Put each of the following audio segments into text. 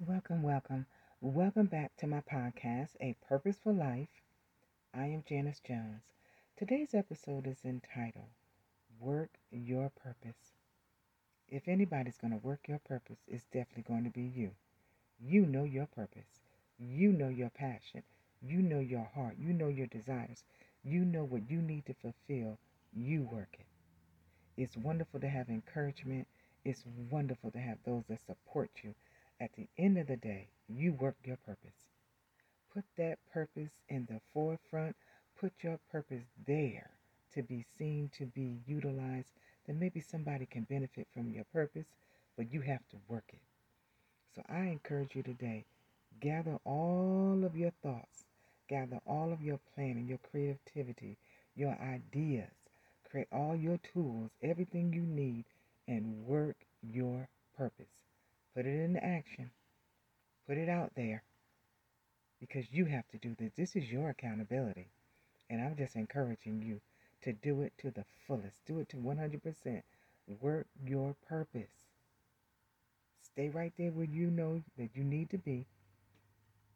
Welcome, welcome. Welcome back to my podcast, A Purposeful Life. I am Janice Jones. Today's episode is entitled Work Your Purpose. If anybody's going to work your purpose, it's definitely going to be you. You know your purpose. You know your passion. You know your heart. You know your desires. You know what you need to fulfill. You work it. It's wonderful to have encouragement. It's wonderful to have those that support you. At the end of the day, you work your purpose. Put that purpose in the forefront. Put your purpose there to be seen, to be utilized. Then maybe somebody can benefit from your purpose, but you have to work it. So I encourage you today gather all of your thoughts, gather all of your planning, your creativity, your ideas, create all your tools, everything you need, and work your purpose. Put it into action. Put it out there because you have to do this. This is your accountability. And I'm just encouraging you to do it to the fullest. Do it to 100%. Work your purpose. Stay right there where you know that you need to be.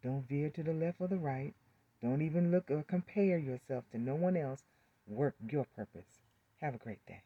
Don't veer to the left or the right. Don't even look or compare yourself to no one else. Work your purpose. Have a great day.